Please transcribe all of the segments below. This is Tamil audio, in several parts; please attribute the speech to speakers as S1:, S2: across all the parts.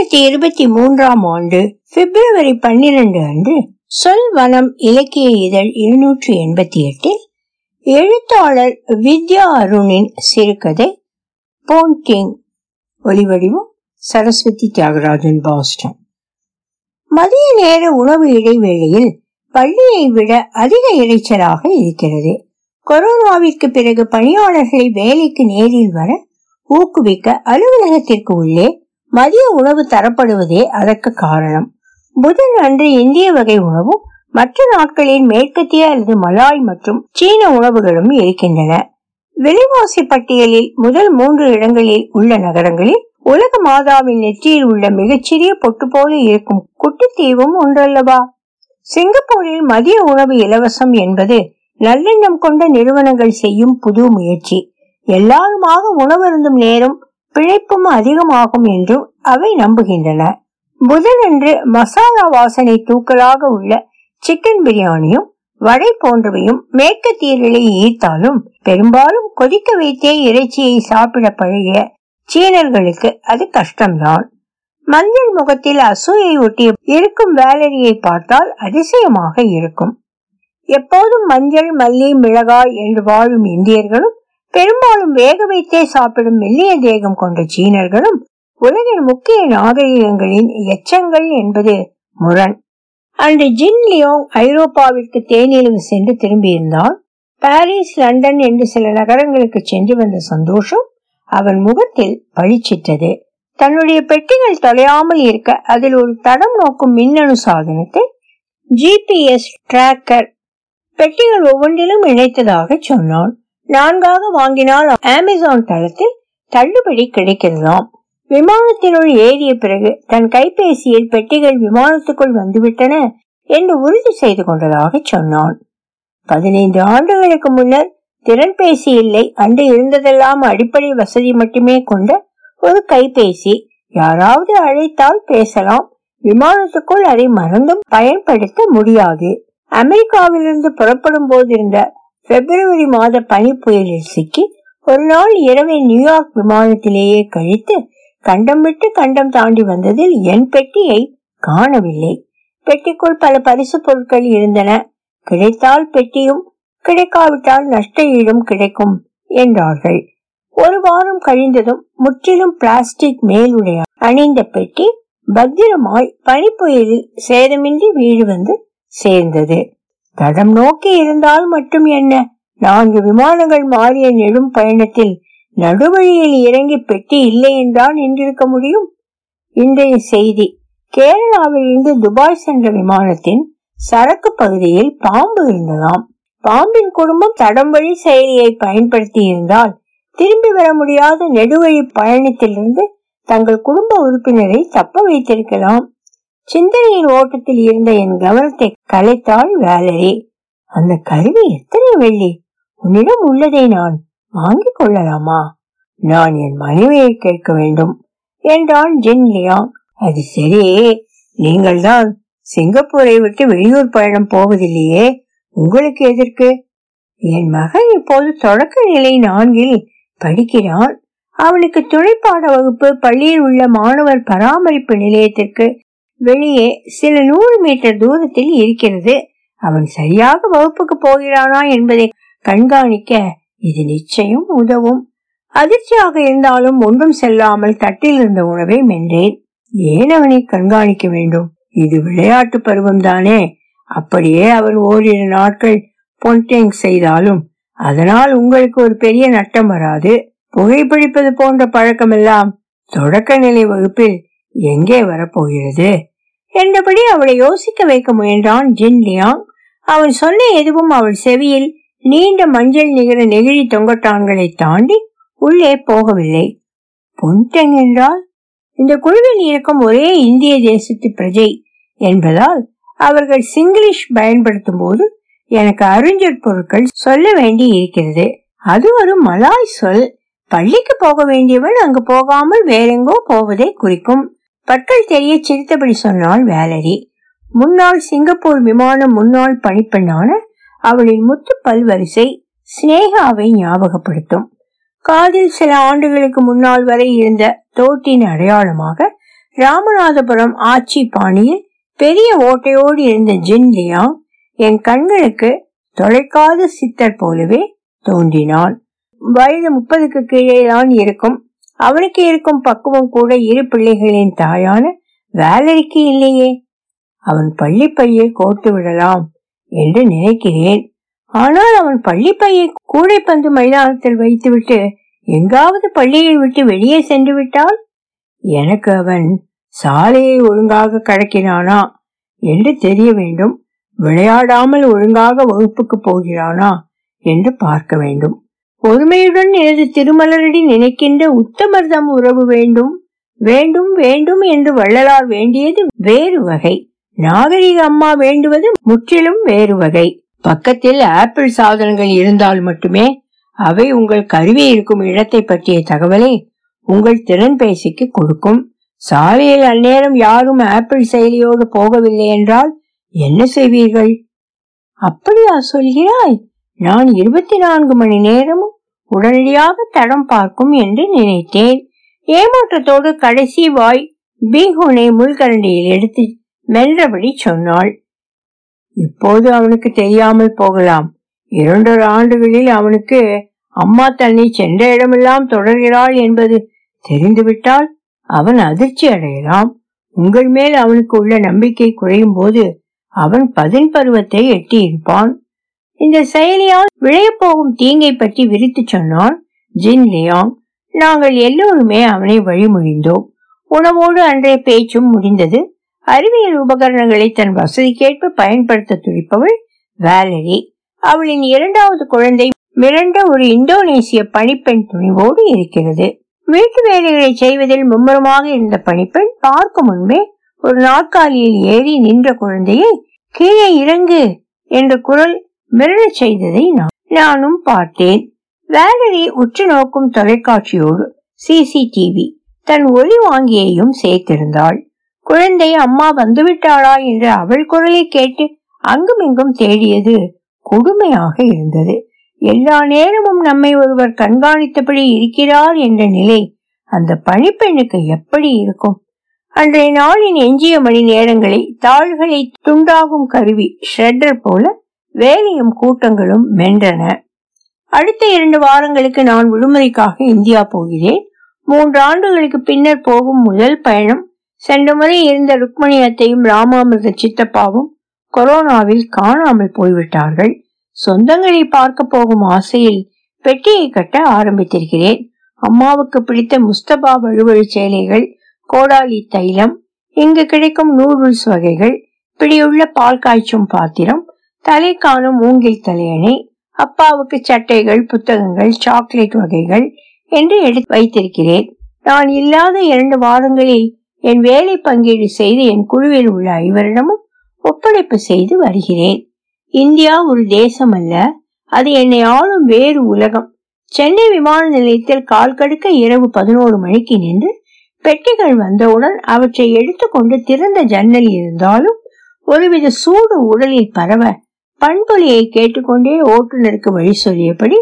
S1: இரண்டாயிரத்தி இருபத்தி மூன்றாம் ஆண்டு பிப்ரவரி பன்னிரண்டு அன்று சொல்வனம் இலக்கிய இதழ் இருநூற்றி எண்பத்தி எட்டில் எழுத்தாளர் வித்யா அருணின் சிறுகதை போன்டிங் ஒலிவடிவம் சரஸ்வதி தியாகராஜன் பாஸ்டன். மதிய நேர உணவு இடைவேளையில் பள்ளியை விட அதிக இறைச்சலாக இருக்கிறது. கொரோனாவிற்கு பிறகு பணியாளர்களை வேலைக்கு நேரில் வர ஊக்குவிக்க அலுவலகத்திற்கு உள்ளே மதிய உணவு தரப்படுவதே அதற்கு காரணம். புதன் அன்று இந்திய வகை உணவும் மற்ற நாட்களில் மேற்கத்திய அல்லது மலாய் மற்றும் சீன உணவுகளும் இருக்கின்றன. விலைவாசி பட்டியலில் முதல் மூன்று இடங்களில் உள்ள நகரங்களில் உலக மாதாவின் நெற்றியில் உள்ள மிகச்சிறிய பொட்டு போல இருக்கும் குட்டித்தீவும் ஒன்றல்லவா? சிங்கப்பூரில் மதிய உணவு இலவசம் என்பது நல்லெண்ணம் கொண்ட நிறுவனங்கள் செய்யும் புது முயற்சி. எல்லாருமாக உணவருந்தும் நேரம் பிழைப்பும் அதிகமாகும் என்றும் அவை நம்புகின்றன. புதனன்று மசாலா வாசனை தூக்கலாக உள்ள சிக்கன் பிரியாணியும் வடை போன்றவையும் மேற்கத்தியர்களை ஈர்த்தாலும் பெரும்பாலும் கொதிக்க வைத்தே இறைச்சியை சாப்பிட பழகிய சீனர்களுக்கு அது கஷ்டம்தான். மஞ்சள் முகத்தில் அசூயை ஒட்டிய இருக்கும் வேலரியை பார்த்தால் அதிசயமாக இருக்கும். எப்போதும் மஞ்சள் மல்லி மிளகாய் என்று வாழும் இந்தியர்களும் பெரும்பாலும் வேக வைத்தே சாப்பிடும் மெல்லிய தேகம் கொண்ட சீனர்களும் உலகின் முக்கிய நாகரிகங்களின் எச்சங்கள் என்பது முரண். அன்று ஜின் லியோங் ஐரோப்பாவிற்கு தேனிலவு சென்று திரும்பியிருந்தால் பாரிஸ் லண்டன் என்று சில நகரங்களுக்கு சென்று வந்த சந்தோஷம் அவன் முகத்தில் பழிச்சிட்டது. தன்னுடைய பெட்டிகள் தொலையாமல் இருக்க அதில் ஒரு தடம் நோக்கும் மின்னணு சாதனத்தை ஜிபிஎஸ் டிராக்கர் பெட்டிகள் ஒவ்வொன்றிலும் இணைத்ததாக சொன்னான். நான்காக வாங்கினால் அமேசான் தளத்தில் தள்ளுபடி கிடைக்கிறதாம் விமானத்தினுள் ஏறிய பிறகு தன் கைபேசியில் பெட்டிகள் விமானத்துக்குள் வந்துவிட்டன என்று உறுதி செய்து கொண்டதாக சொன்னான். பதினைந்து ஆண்டுகளுக்கு முன்னர் திறன்பேசி இல்லை அன்று இருந்ததெல்லாம் அடிப்படை வசதி மட்டுமே கொண்ட ஒரு கைபேசி யாராவது அழைத்தால் பேசலாம். விமானத்துக்குள் அதை மறந்தும் பயன்படுத்த முடியாது. அமெரிக்காவிலிருந்து புறப்படும் போது இருந்த பிப்ரவரி மாத பனி புயலில் சிக்கி ஒரு நாள் இரவை நியூயார்க் விமானத்திலேயே கழித்து கண்டம் விட்டு கண்டம் தாண்டி வந்ததில் என் பெட்டியை காணவில்லை. பெட்டிக்குள் பல பரிசு பொருட்கள் இருந்தன. கிடைத்தால் பெட்டியும் கிடைக்காவிட்டால் நஷ்ட ஈடும் கிடைக்கும் என்றார்கள். ஒரு வாரம் கழிந்ததும் முற்றிலும் பிளாஸ்டிக் மேலுடைய அணிந்த பெட்டி பத்திரமாய் பனிப்புயலில் சேதமின்றி வீடு வந்து சேர்ந்தது. தடம் நோக்கி இருந்தால் மட்டும் என்ன? நான்கு விமானங்கள் மாறிய நெடும் பயணத்தில் நடுவழியில் இறங்கி பெட்டி இல்லை என்றால் நின்றிருக்க முடியும்? இன்றைய செய்தி. கேரளாவில் இருந்து துபாய் சென்ற விமானத்தின் சரக்கு பகுதியில் பாம்பு இருந்ததாம். பாம்பின் குடும்பம் தடம் வழி செயலியை பயன்படுத்தி இருந்தால் திரும்பி வர முடியாத நெடுவழி பயணத்திலிருந்து தங்கள் குடும்ப உறுப்பினரை தப்ப வைத்திருக்கலாம். சிந்தனையின் ஓட்டத்தில் இருந்த என் கவனத்தை கலைத்தாள் வேலரி. அந்த கருவி எத்தனை வெள்ளி? உன்னிடம் உள்ளதை நான் வாங்கிக் கொள்ளலாமா? நான் என் மனைவியை கேட்க வேண்டும் என்றான் ஜின் லியாங். அது சரி நீங்கள் தான் சிங்கப்பூரை விட்டு வெளியூர் பயணம் போவதில்லையே உங்களுக்கு எதற்கு? என் மகன் இப்போது தொடக்க நிலை நான்கில் படிக்கிறான் அவனுக்கு துணைப்பாட வகுப்பு பள்ளியில் உள்ள மாணவர் பராமரிப்பு நிலையத்திற்கு வெளியே சில நூறு மீட்டர் தூரத்தில் இருக்கிறது. அவன் சரியாக வகுப்புக்கு போகிறானா என்பதை கண்காணிக்க இது நிச்சயம் உதவும். அதிர்ச்சியாக இருந்தாலும் ஒன்றும் செல்லாமல் தட்டில் இருந்த உணவை மென்றேன். ஏன் அவனை கண்காணிக்க வேண்டும்? இது விளையாட்டு பருவம் தானே. அப்படியே அவன் ஓரிரு நாட்கள் பொன்டேங் செய்தாலும் அதனால் உங்களுக்கு ஒரு பெரிய நட்டம் வராது. புகைப்பிடிப்பது போன்ற பழக்கமெல்லாம் தொடக்க நிலை வகுப்பில் எங்கே வரப்போகிறது? என்றபடி அவளை யோசிக்க வைக்க முயன்றான் ஜின் லியாங். அவன் சொன்ன எதுவும் அவள் செவியில் நீண்ட மஞ்சள் நிகர நெகிழி தொங்கட்டான்களை தாண்டி உள்ளே போகவில்லை. பொன்டெங் என்றால்? இந்த குழுவில் இருக்கும் ஒரே இந்திய தேசத்து பிரஜை என்பதால் அவர்கள் சிங்கிலீஷ் பயன்படுத்தும் போது எனக்கு அறிஞர் பொருட்கள் சொல்ல வேண்டி இருக்கிறது அது ஒரு மலாய் சொல். பள்ளிக்கு போக வேண்டியவன் அங்கு போகாமல் வேறெங்கோ போவதை குறிக்கும். பற்கள் தெரிய சிரித்தபடி சொன்னாள் வேலரி. முன்னாள் சிங்கப்பூர் விமான முன்னாள் பணிப்பெண்ணான அவளின் முத்து பல்வரிசை சினேகாவை ஞாபகப்படுத்தும். காதில் சில ஆண்டுகளுக்கு முன்னால் வரை இருந்த தோட்டின் அடையாளமாக ராமநாதபுரம் ஆட்சி பாணியில் பெரிய ஓட்டையோடு இருந்த ஜின்லியா என் கண்களுக்கு தொலைக்காத சித்தர் போலவே தோன்றினான். வயது முப்பதுக்கு கீழே தான் இருக்கும் அவனுக்கு இருக்கும் பக்குவம் கூட இரு பிள்ளைகளின் தாயான வேலரிக்கு இல்லையே. அவன் பள்ளிப்பையை கோர்த்து விடலாம் என்று நினைக்கிறேன். ஆனால் அவன் பள்ளிப்பையை கூடைப்பந்து மைதானத்தில் வைத்துவிட்டு எங்காவது பள்ளியை விட்டு வெளியே சென்று விட்டால்? எனக்கு அவன் சாலையை ஒழுங்காக கடக்கினானா என்று தெரிய வேண்டும். விளையாடாமல் ஒழுங்காக வகுப்புக்கு போகிறானா என்று பார்க்க வேண்டும். பொறுமையுடன் எனது திருமலரடி நினைக்கின்ற உத்தமர்தம் உறவு வேண்டும். வேண்டும் வேண்டும் என்று வள்ளலார் வேண்டியது வேறு வகை. நாகரிக அம்மா வேண்டுவது முற்றிலும் வேறு வகை. பக்கத்தில் ஆப்பிள் சாதனங்கள் இருந்தால் மட்டுமே அவை உங்கள் கருவி இருக்கும் இடத்தை பற்றிய தகவலை உங்கள் திறன் பேசிக்கு கொடுக்கும். சாலையில் அந்நேரம் யாரும் ஆப்பிள் செயலியோடு போகவில்லை என்றால் என்ன செய்வீர்கள்? அப்படியா சொல்கிறாய்? நான் இருபத்தி நான்கு மணி நேரமும் உடனடியாக தடம் பார்க்கும் என்று நினைத்தேன். ஏமாற்றத்தோடு கடைசி வாய் பீகோனை முள்கரண்டியில் எடுத்து மென்றபடி சொன்னாள். இப்போது அவனுக்கு தெரியாமல் போகலாம். இரண்டொரு ஆண்டுகளில் அவனுக்கு அம்மா தன்னை சென்ற இடமெல்லாம் தொடர்கிறாள் என்பது தெரிந்துவிட்டால் அவன் அதிர்ச்சி அடையலாம். உங்கள் மேல் அவனுக்கு உள்ள நம்பிக்கை குறையும் போது அவன் பதின் பருவத்தை எட்டியிருப்பான். இந்த செயலியால் விளையப்போகும் தீங்கை பற்றி விரித்து சொன்னான் ஜின் லியாங். நாங்கள் எல்லோருமே அவனை வழிமொழிந்தோம். உணவோடு அன்றைய பேச்சும் முடிந்தது. அறிவியல் உபகரணங்களை தன் வசதிக்கேற்ப பயன்படுத்த துடிப்பவள் வேலரி. அவளின் இரண்டாவது குழந்தை மிரண்ட ஒரு இந்தோனேசிய பணிப்பெண் துணிவோடு இருக்கிறது. வீட்டு வேலைகளை செய்வதில் மும்முரமாக இருந்த பணிப்பெண் பார்க்கும் முன்பே ஒரு நாற்காலியில் ஏறி நின்ற குழந்தையை கீழே இறங்கு என்ற குரல் மிரளச் செய்ததை நான் நானும் பார்த்தேன். வேலரி உற்று நோக்கும் தொலைக்காட்சியோடு சிசிடிவி தன் ஒளி வாங்கியையும் சேர்த்திருந்தாள். குழந்தை அம்மா வந்துவிட்டாளா? என்று அவள் குரலை கேட்டு அங்குமிங்கும் தேடியது கொடுமையாக இருந்தது. எல்லா நேரமும் நம்மை ஒருவர் கண்காணித்தபடி இருக்கிறார் என்ற நிலை அந்த பணிப்பெண்ணுக்கு எப்படி இருக்கும்? அன்றைய நாளின் எஞ்சிய மணி நேரங்களை தாள்களை துண்டாகும் கருவி ஷ்ரெட்டர் போல வேலையும் கூட்டங்களும் மென்றன. அடுத்த இரண்டு வாரங்களுக்கு நான் விடுமுறைக்காக இந்தியா போகிறேன். மூன்று ஆண்டுகளுக்கு பின்னர் போகும் முதல் பயணம் சென்ற முறை இருந்த ருக்மணி அத்தையும் ராமாமிர்த சித்தப்பாவும் கொரோனாவில் காணாமல் போய்விட்டார்கள். சொந்தங்களை பார்க்க போகும் ஆசையில் பெட்டியை கட்ட ஆரம்பித்திருக்கிறேன். அம்மாவுக்கு பிடித்த முஸ்தபா வழுவழு சேலைகள் கோடாலி தைலம் இங்கு கிடைக்கும் நூடுல்ஸ் வகைகள் பிடியுள்ள பால் காய்ச்சும் பாத்திரம் தலை காணும் மூங்கில் தலையணை அப்பாவுக்கு சட்டைகள் புத்தகங்கள் சாக்லேட் வகைகள் என்று எடுத்து வைத்திருக்கிறேன். நான் இல்லாத இரண்டு வாரங்களில் என் வேலை பங்கீடு செய்து என் குழுவில் உள்ள ஐவரிடமும் ஒப்படைப்பு செய்து வருகிறேன். இந்தியா ஒரு தேசம் அல்ல அது என்னை ஆளும் வேறு உலகம். சென்னை விமான நிலையத்தில் கால் கடுக்க இரவு பதினோரு மணிக்கு நின்று பெட்டிகள் வந்தவுடன் அவற்றை எடுத்துக்கொண்டு திறந்த ஜன்னல் இருந்தாலும் ஒருவித சூடு உடலில் பரவ பண்பொலியை கேட்டுக்கொண்டே ஓட்டுநருக்கு வழி சொல்லியபடி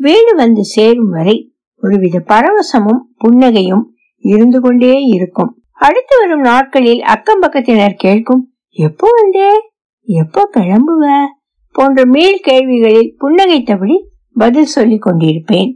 S1: வீடு வந்து சேரும் வரை ஒருவித பரவசமும் புன்னகையும் இருந்து கொண்டே இருக்கும். அடுத்து வரும் நாட்களில் அக்கம் பக்கத்தினர் கேட்கும் எப்போ வந்தே? எப்போ கிளம்புவ? போன்ற மேல் கேள்விகளில் புன்னகைத்தபடி பதில் சொல்லி கொண்டிருப்பேன்.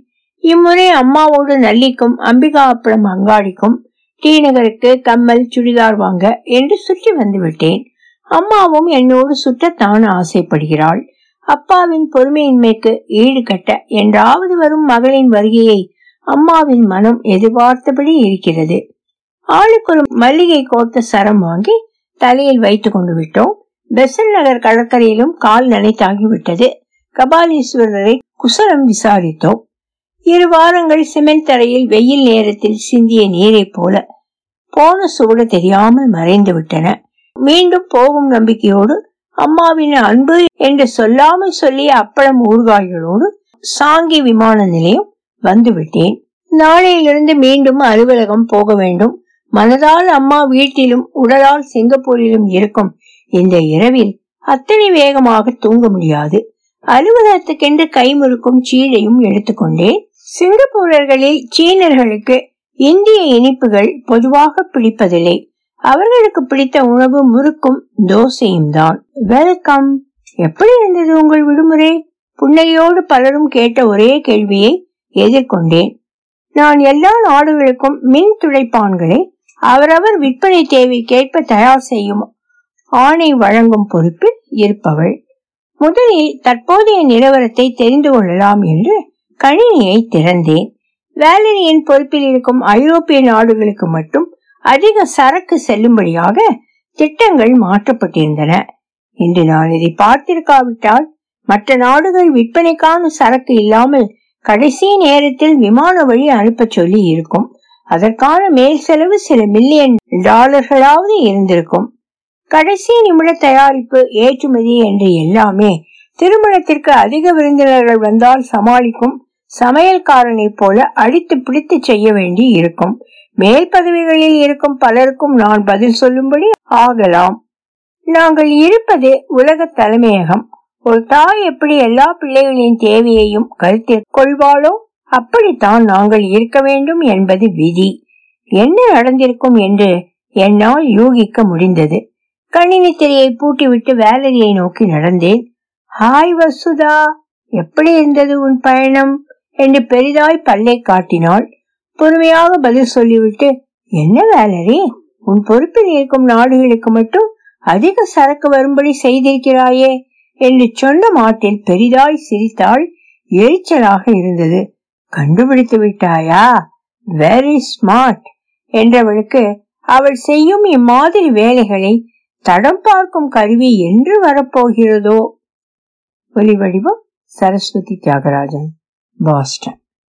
S1: இம்முறை அம்மாவோடு நல்லிக்கும் அம்பிகா அப்பளம் அங்காடிக்கும் டி நகருக்கு கம்மல் சுடிதார் வாங்க என்று சுற்றி வந்து விட்டேன். அம்மாவும் என்னோடு சுற்றத்தான் ஆசைப்படுகிறாள். அப்பாவின் பொறுமையின்மைக்கு ஈடுகட்ட என்றாவது வரும் மகளின் வருகையை அம்மாவின் மனம் எதிர்பார்த்தபடி இருக்கிறது. ஆளுக்கு ஒரு மல்லிகை கோர்த்த சரம் வாங்கி தலையில் வைத்துக் கொண்டு விட்டோம். பெசன் நகர் கடற்கரையிலும் கால் நனைத்தாகிவிட்டது கபாலீஸ்வரரை குசலம் விசாரித்தோம். இரு வாரங்கள் சிமெண்ட் தரையில் வெயில் நேரத்தில் சிந்திய நீரைப் போல போன சூடு தெரியாமல் மறைந்து விட்டன. மீண்டும் போகும் நம்பிக்கையோடு அம்மாவின் அன்பு என்று சொல்லாமல் சொல்லிய அப்பளம் ஊர்காய்களோடு சாங்கி விமான நிலையம் வந்துவிட்டேன். நாளையிலிருந்து மீண்டும் அலுவலகம் போக வேண்டும். மனதால் அம்மா வீட்டிலும் உடலால் சிங்கப்பூரிலும் இருக்கும். இந்த இரவில் அத்தனை வேகமாக தூங்க முடியாது. அலுவலகத்துக்கென்று கைமுறுக்கும் சீழையும் எடுத்துக்கொண்டேன். சிங்கப்பூரர்களில் சீனர்களுக்கு இந்திய இனிப்புகள் பொதுவாக பிடிப்பதில்லை. அவர்களுக்கு பிடித்த உணவு முறுக்கும் தோசையும் தான் வெல்கம் எப்படி இருந்தது உங்கள் விடுமுறை? புன்னையோடு பலரும் கேட்ட ஒரே கேள்வியை எதிர்கொண்டேன். நான் எல்லா நாடுகளுக்கும் மின் துடைப்பான்களை அவரவர் விற்பனை தேவைக்கேற்ப தயார் செய்யும் ஆணை வழங்கும் பொறுப்பில் இருப்பவள். முதலில் தற்போதைய நிலவரத்தை தெரிந்து கொள்ளலாம் என்று கணினியை திறந்தேன். வேலரியின் பொறுப்பில் இருக்கும் ஐரோப்பிய நாடுகளுக்கு மட்டும் அதிக சரக்கு செல்லும்படியாக திட்டங்கள் மாற்றப்பட்டிருந்தன. இன்று நான் இதை பார்த்திருக்காவிட்டால் மற்ற நாடுகள் விற்பனைக்கான சரக்கு இல்லாமல் கடைசி நேரத்தில் விமான வழி அனுப்ப சொல்லி இருக்கும். அதற்கான மேல் செலவு சில மில்லியன் டாலர்களாவது இருந்திருக்கும். கடைசி நிமிட தயாரிப்பு ஏற்றுமதி என்று எல்லாமே திருமணத்திற்கு அதிக விருந்தினர்கள் வந்தால் சமாளிக்கும் சமையல்காரனை போல அடித்து பிடித்து செய்ய வேண்டி இருக்கும். மேல் பதவிகளில் இருக்கும் பலருக்கும் நான் பதில் சொல்லும்படி ஆகலாம். நாங்கள் இருப்பது உலக தலைமையகம். ஒரு தாய் எப்படி எல்லா பிள்ளைகளின் தேவையையும் கருத்தில் கொள்வாளோ அப்படித்தான் நாங்கள் இருக்க வேண்டும் என்பது விதி. என்ன நடந்திருக்கும் என்று என்னால் யூகிக்க முடிந்தது. கணினி திரையை பூட்டிவிட்டு வேலரியை நோக்கி நடந்தேன். ஹாய் வசுதா எப்படி இருந்தது உன் பயணம்? என்று பெரிதாய் பல்லை காட்டினாள். பொறுமையாக பதில் சொல்லிவிட்டு என்ன வேலரி? உன் பொறுப்பில் இருக்கும் நாடுகளுக்கு மட்டும் அதிக சரக்கு வரும்படி செய்திருக்கிறாயே என்று சொன்ன மாட்டில் பெரிதாய் சிரித்தாள் எரிச்சலாக இருந்தது. கண்டுபிடித்து விட்டாயா? வெரி ஸ்மார்ட் என்றவளுக்கு அவள் செய்யும் இம்மாதிரி வேலைகளை தடம் பார்க்கும் கருவி என்று வரப்போகிறதோ? ஒலி வடிவம் சரஸ்வதி தியாகராஜன் பாஸ்டன்.